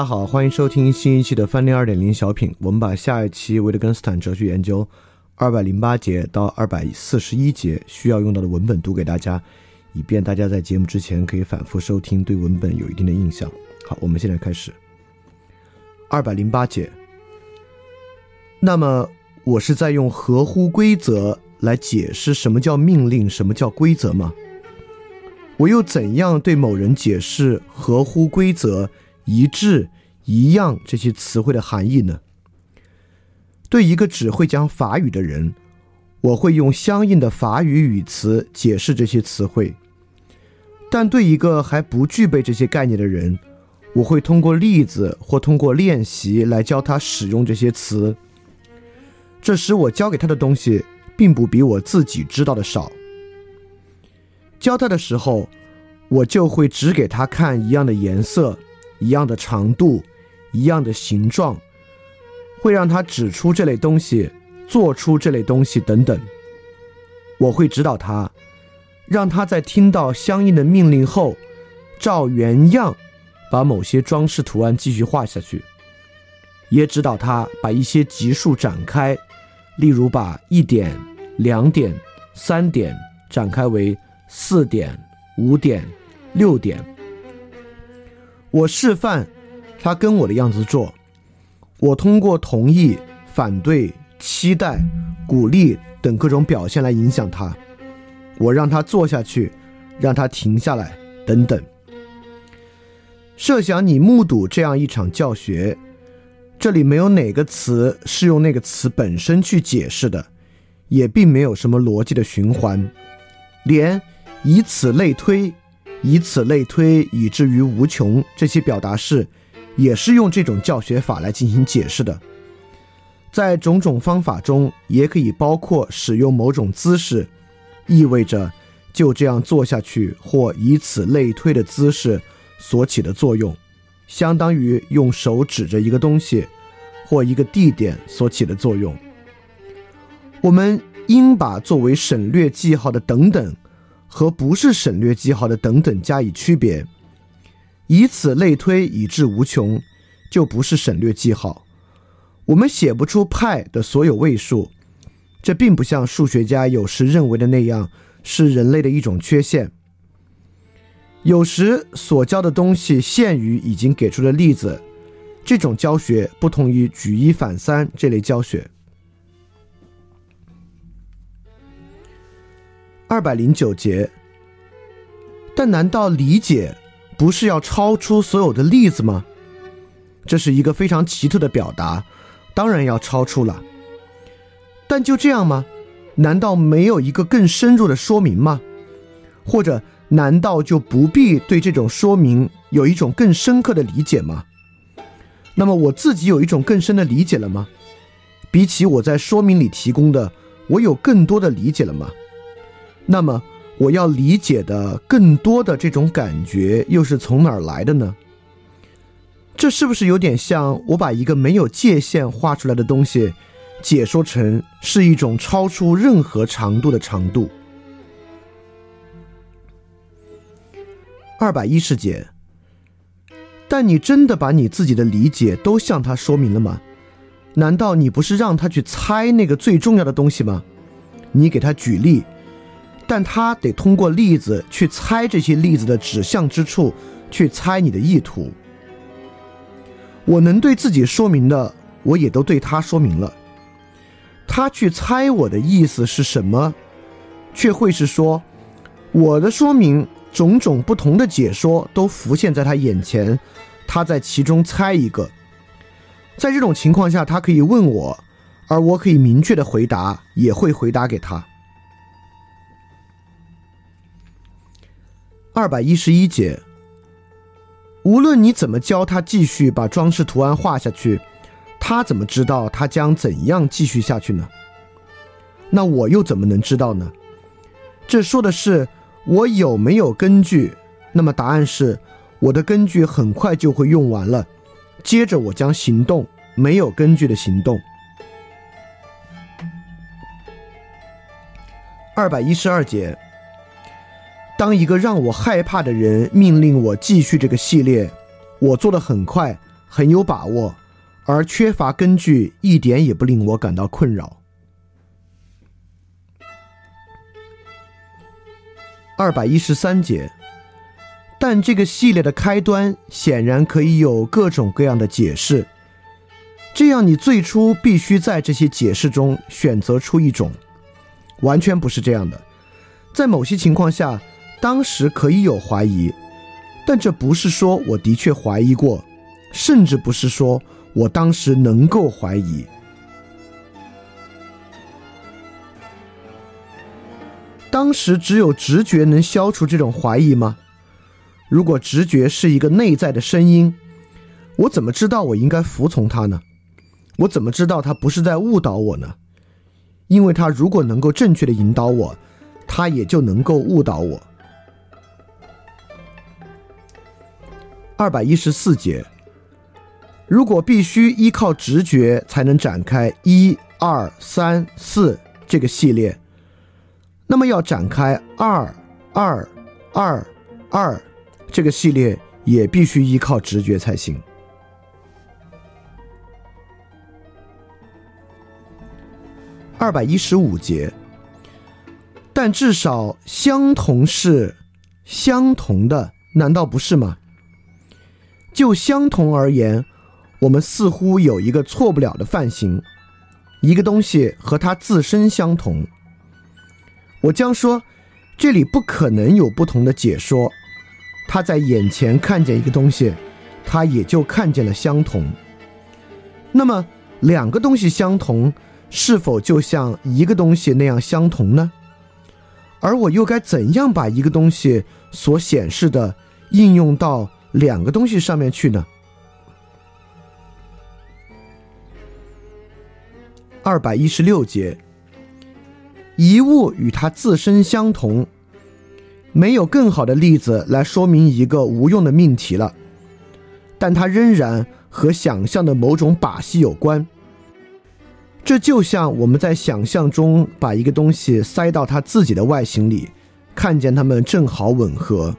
大家好，欢迎收听新一期的翻天二点零小品。我们把下一期维特根斯坦哲学研究二百零八节到二百四十一节需要用到的文本读给大家，以便大家在节目之前可以反复收听，对文本有一定的印象。好，我们现在开始。二百零八节。那么我是在用合乎规则来解释什么叫命令，什么叫规则吗？我又怎样对某人解释合乎规则？一致、一样这些词汇的含义呢？对一个只会讲法语的人，我会用相应的法语语词解释这些词汇；但对一个还不具备这些概念的人，我会通过例子或通过练习来教他使用这些词。这时我教给他的东西并不比我自己知道的少。教他的时候，我就会只给他看一样的颜色。一样的长度，一样的形状，会让他指出这类东西，做出这类东西等等。我会指导他，让他在听到相应的命令后，照原样把某些装饰图案继续画下去。也指导他把一些级数展开，例如把一点、两点、三点展开为四点、五点、六点。我示范，他跟我的样子做。我通过同意、反对、期待、鼓励等各种表现来影响他。我让他做下去，让他停下来，等等。设想你目睹这样一场教学，这里没有哪个词是用那个词本身去解释的，也并没有什么逻辑的循环，连以此类推。以此类推，以至于无穷。这些表达式，也是用这种教学法来进行解释的。在种种方法中，也可以包括使用某种姿势，意味着就这样做下去，或以此类推的姿势所起的作用，相当于用手指着一个东西或一个地点所起的作用。我们应把作为省略记号的等等。和不是省略记号的等等加以区别，以此类推，以至无穷，就不是省略记号。我们写不出派的所有位数，这并不像数学家有时认为的那样是人类的一种缺陷。有时所教的东西限于已经给出的例子，这种教学不同于举一反三这类教学。二百零九节，但难道理解不是要超出所有的例子吗？这是一个非常奇特的表达，当然要超出了。但就这样吗？难道没有一个更深入的说明吗？或者难道就不必对这种说明有一种更深刻的理解吗？那么我自己有一种更深的理解了吗？比起我在说明里提供的，我有更多的理解了吗？那么，我要理解的更多的这种感觉又是从哪儿来的呢？这是不是有点像我把一个没有界限画出来的东西，解说成是一种超出任何长度的长度？二百一十节。但你真的把你自己的理解都向他说明了吗？难道你不是让他去猜那个最重要的东西吗？你给他举例。但他得通过例子去猜这些例子的指向之处，去猜你的意图。我能对自己说明的，我也都对他说明了。他去猜我的意思是什么，却会是说，我的说明种种不同的解说都浮现在他眼前，他在其中猜一个。在这种情况下，他可以问我，而我可以明确的回答，也会回答给他。二百一十一节，无论你怎么教他继续把装饰图案画下去，他怎么知道他将怎样继续下去呢？那我又怎么能知道呢？这说的是我有没有根据？那么答案是，我的根据很快就会用完了，接着我将行动没有根据的行动。二百一十二节。当一个让我害怕的人命令我继续这个系列，我做的很快，很有把握，而缺乏根据，一点也不令我感到困扰。二百一十三节，但这个系列的开端显然可以有各种各样的解释，这样你最初必须在这些解释中选择出一种。完全不是这样的，在某些情况下，当时可以有怀疑，但这不是说我的确怀疑过，甚至不是说我当时能够怀疑。当时只有直觉能消除这种怀疑吗？如果直觉是一个内在的声音，我怎么知道我应该服从它呢？我怎么知道它不是在误导我呢？因为它如果能够正确的引导我，它也就能够误导我。二百一十四节，如果必须依靠直觉才能展开一二三四这个系列，那么要展开二二二二这个系列也必须依靠直觉才行。二百一十五节，但至少相同是相同的，难道不是吗？就相同而言，我们似乎有一个错不了的范型：一个东西和它自身相同。我将说，这里不可能有不同的解说。他在眼前看见一个东西，他也就看见了相同。那么，两个东西相同。是否就像一个东西那样相同呢？而我又该怎样把一个东西所显示的应用到两个东西上面去呢？二百一十六节，一物与它自身相同，没有更好的例子来说明一个无用的命题了，但它仍然和想象的某种把戏有关。这就像我们在想象中把一个东西塞到它自己的外形里，看见它们正好吻合。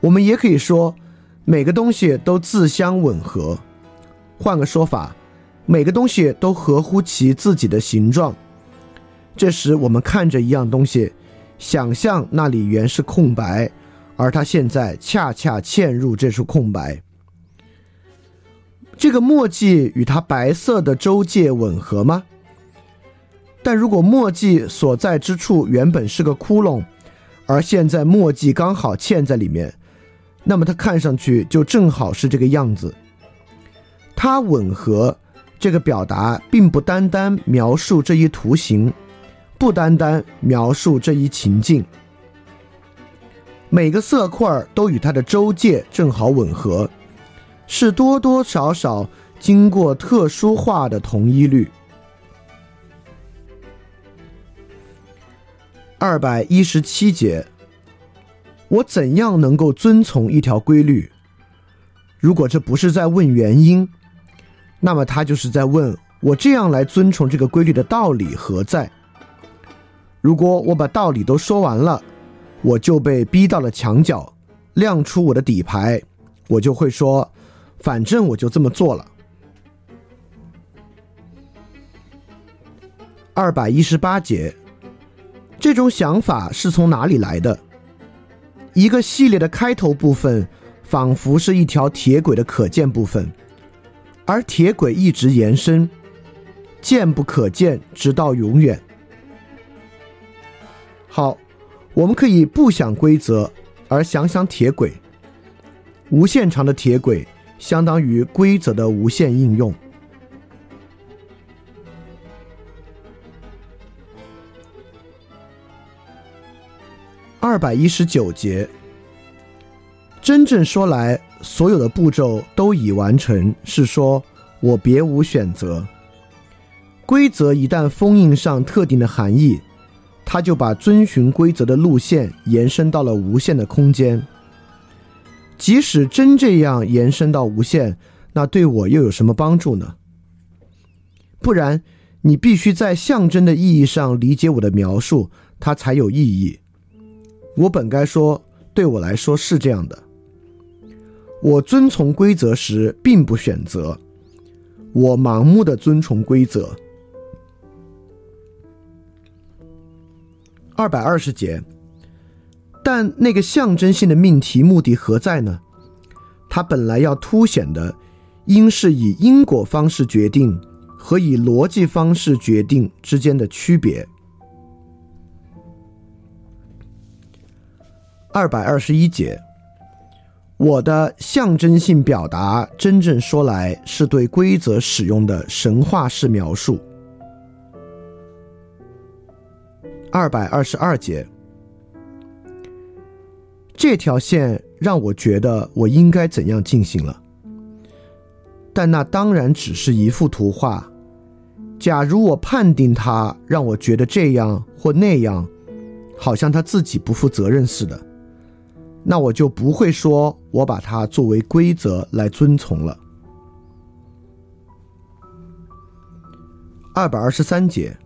我们也可以说，每个东西都自相吻合。换个说法，每个东西都合乎其自己的形状。这时，我们看着一样东西，想象那里原是空白，而它现在恰恰嵌入这处空白。这个墨迹与它白色的周界吻合吗？但如果墨迹所在之处原本是个窟窿，而现在墨迹刚好嵌在里面，那么它看上去就正好是这个样子。它吻合这个表达，并不单单描述这一图形，不单单描述这一情境。每个色块都与它的周界正好吻合。是多多少少经过特殊化的同一律。二百一十七节，我怎样能够遵从一条规律？如果这不是在问原因，那么他就是在问我这样来遵从这个规律的道理何在？如果我把道理都说完了，我就被逼到了墙角，亮出我的底牌，我就会说。反正我就这么做了。二百一十八节，这种想法是从哪里来的？一个系列的开头部分，仿佛是一条铁轨的可见部分，而铁轨一直延伸，见不可见，直到永远。好，我们可以不想规则，而想想铁轨，无限长的铁轨。相当于规则的无限应用。二百一十九节，真正说来，所有的步骤都已完成，是说我别无选择。规则一旦封印上特定的含义，它就把遵循规则的路线延伸到了无限的空间。即使真这样延伸到无限，那对我又有什么帮助呢？不然，你必须在象征的意义上理解我的描述，它才有意义。我本该说，对我来说是这样的。我遵从规则时并不选择，我盲目的遵从规则。二百二十节，但那个象征性的命题目的何在呢？它本来要凸显的，应是以因果方式决定和以逻辑方式决定之间的区别。二百二十一节，我的象征性表达，真正说来是对规则使用的神话式描述。二百二十二节，这条线让我觉得我应该怎样进行了，但那当然只是一幅图画。假如我判定它让我觉得这样或那样，好像他自己不负责任似的，那我就不会说我把它作为规则来遵从了。二百二十三节。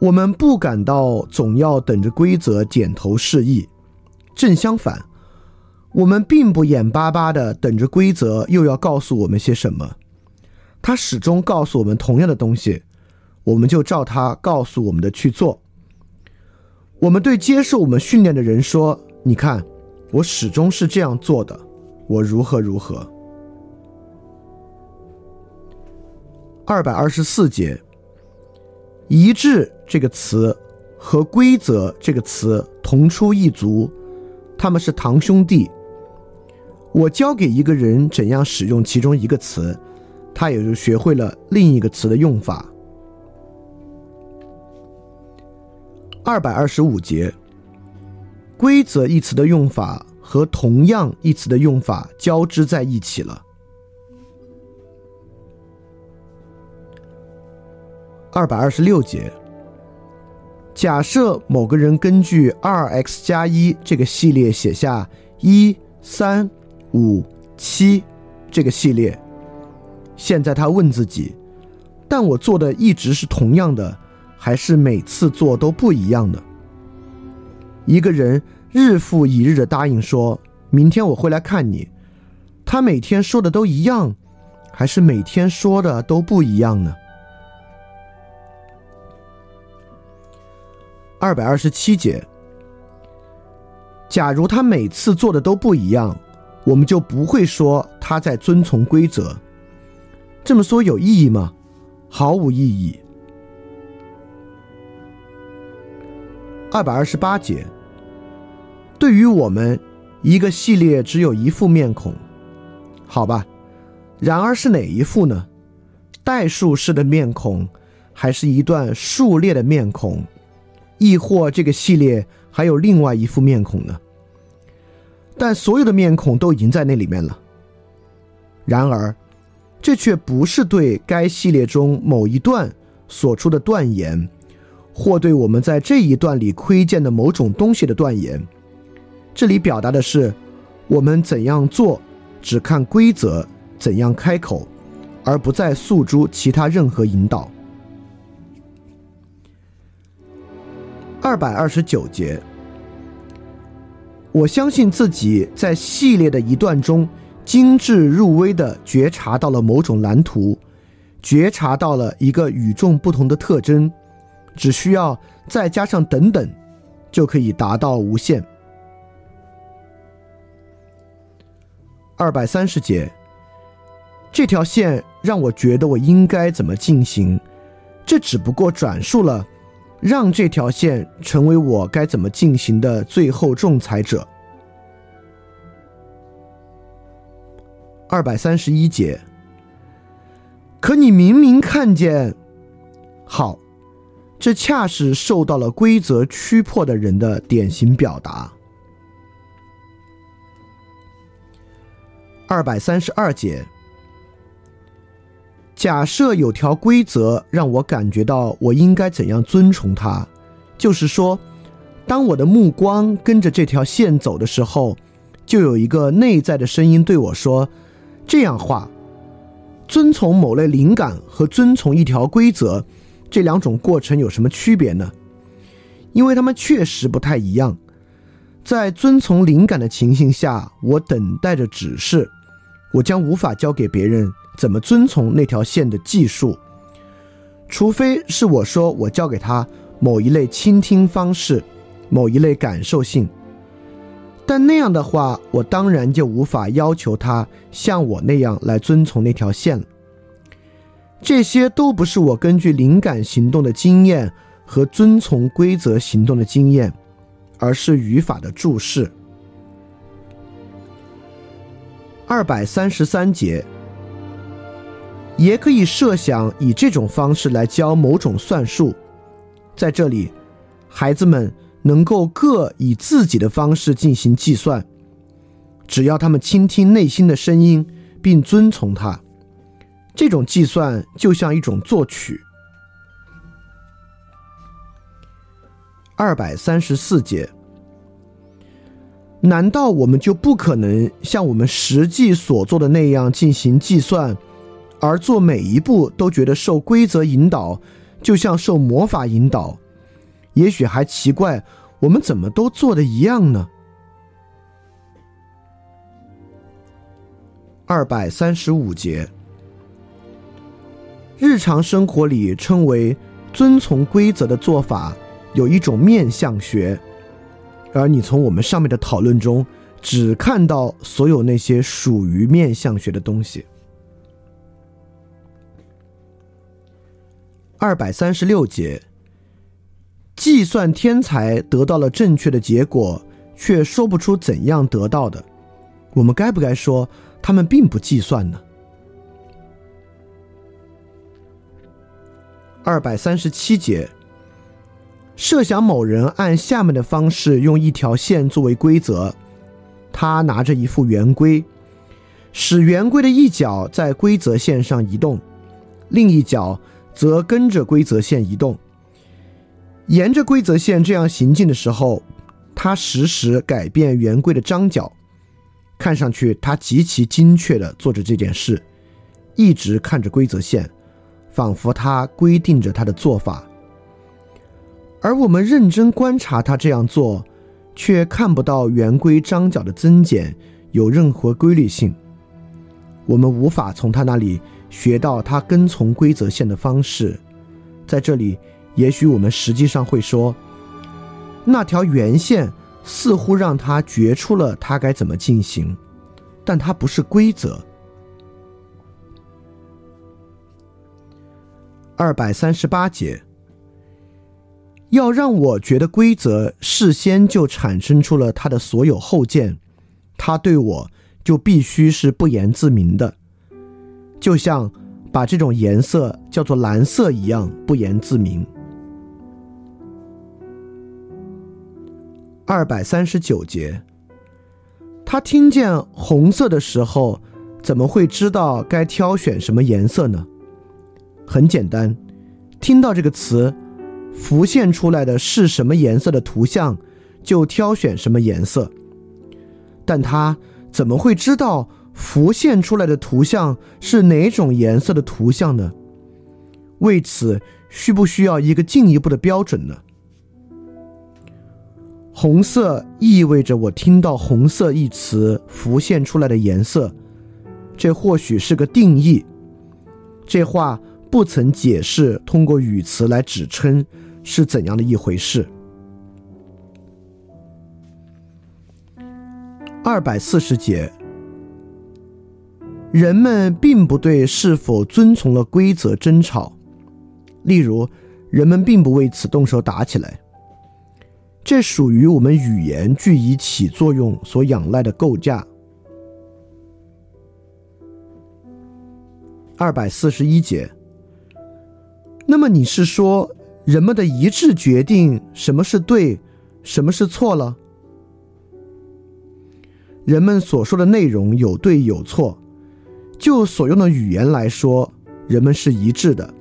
我们不感到总要等着规则点头示意，正相反，我们并不眼巴巴的等着规则又要告诉我们些什么，他始终告诉我们同样的东西，我们就照他告诉我们的去做。我们对接受我们训练的人说：“你看，我始终是这样做的，我如何如何。”二百二十四节。一致这个词和规则这个词同出一族，他们是堂兄弟。我教给一个人怎样使用其中一个词，他也就学会了另一个词的用法。二百二十五节，规则一词的用法和同样一词的用法交织在一起了。二百二十六节，假设某个人根据二 x 加一这个系列写下一三五七这个系列，现在他问自己：但我做的一直是同样的，还是每次做都不一样的？一个人日复一日的答应说：“明天我会来看你。”他每天说的都一样，还是每天说的都不一样呢？二百二十七节，假如他每次做的都不一样，我们就不会说他在遵从规则。这么说有意义吗？毫无意义。二百二十八节，对于我们，一个系列只有一副面孔，好吧？然而是哪一副呢？代数式的面孔，还是一段数列的面孔？亦或这个系列还有另外一副面孔呢？但所有的面孔都已经在那里面了。然而，这却不是对该系列中某一段所出的断言，或对我们在这一段里窥见的某种东西的断言。这里表达的是，我们怎样做，只看规则，怎样开口，而不再诉诸其他任何引导。二百二十九节，我相信自己在系列的一段中精致入微的觉察到了某种蓝图，觉察到了一个与众不同的特征，只需要再加上等等，就可以达到无限。二百三十节，这条线让我觉得我应该怎么进行，这只不过转述了。让这条线成为我该怎么进行的最后仲裁者。二百三十一节。可你明明看见，好，这恰是受到了规则驱迫的人的典型表达。二百三十二节。假设有条规则让我感觉到我应该怎样遵从它，就是说，当我的目光跟着这条线走的时候，就有一个内在的声音对我说：“这样话，遵从某类灵感和遵从一条规则，这两种过程有什么区别呢？因为它们确实不太一样。在遵从灵感的情形下，我等待着指示，我将无法教给别人怎么遵从那条线的技术，除非是我说我教给他某一类倾听方式，某一类感受性。但那样的话，我当然就无法要求他像我那样来遵从那条线了。这些都不是我根据灵感行动的经验和遵从规则行动的经验，而是语法的注释。二百三十三节，也可以设想以这种方式来教某种算术。在这里，孩子们。能够各以自己的方式进行计算，只要他们倾听内心的声音并遵从它，这种计算就像一种作曲。二百三十四节，难道我们就不可能像我们实际所做的那样进行计算，而做每一步都觉得受规则引导，就像受魔法引导？也许还奇怪，我们怎么都做的一样呢？二百三十五节，日常生活里称为遵从规则的做法，有一种面相学，而你从我们上面的讨论中，只看到所有那些属于面相学的东西。二百三十六节。计算天才得到了正确的结果，却说不出怎样得到的。我们该不该说他们并不计算呢？二百三十七节，设想某人按下面的方式用一条线作为规则，他拿着一副圆规，使圆规的一角在规则线上移动，另一角则跟着规则线移动。沿着规则线这样行进的时候，他时时改变圆规的张角，看上去他极其精确地做着这件事，一直看着规则线，仿佛他规定着他的做法。而我们认真观察他这样做，却看不到圆规张角的增减有任何规律性。我们无法从他那里学到他跟从规则线的方式，在这里。也许我们实际上会说，那条圆线似乎让他觉出了他该怎么进行，但它不是规则。二百三十八节，要让我觉得规则事先就产生出了它的所有后见，它对我就必须是不言自明的，就像把这种颜色叫做蓝色一样不言自明。二百三十九节，他听见红色的时候，怎么会知道该挑选什么颜色呢？很简单，听到这个词，浮现出来的是什么颜色的图像，就挑选什么颜色。但他怎么会知道浮现出来的图像是哪种颜色的图像呢？为此，需不需要一个进一步的标准呢？红色意味着我听到“红色”一词浮现出来的颜色，这或许是个定义。这话不曾解释通过语词来指称是怎样的一回事。二百四十节，人们并不对是否遵从了规则争吵，例如，人们并不为此动手打起来。这属于我们语言据以起作用所仰赖的构架。二百四十一节。那么你是说，人们的一致决定什么是对，什么是错了？人们所说的内容有对有错，就所用的语言来说，人们是一致的，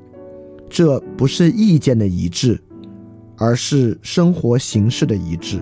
这不是意见的一致。而是生活形式的一致。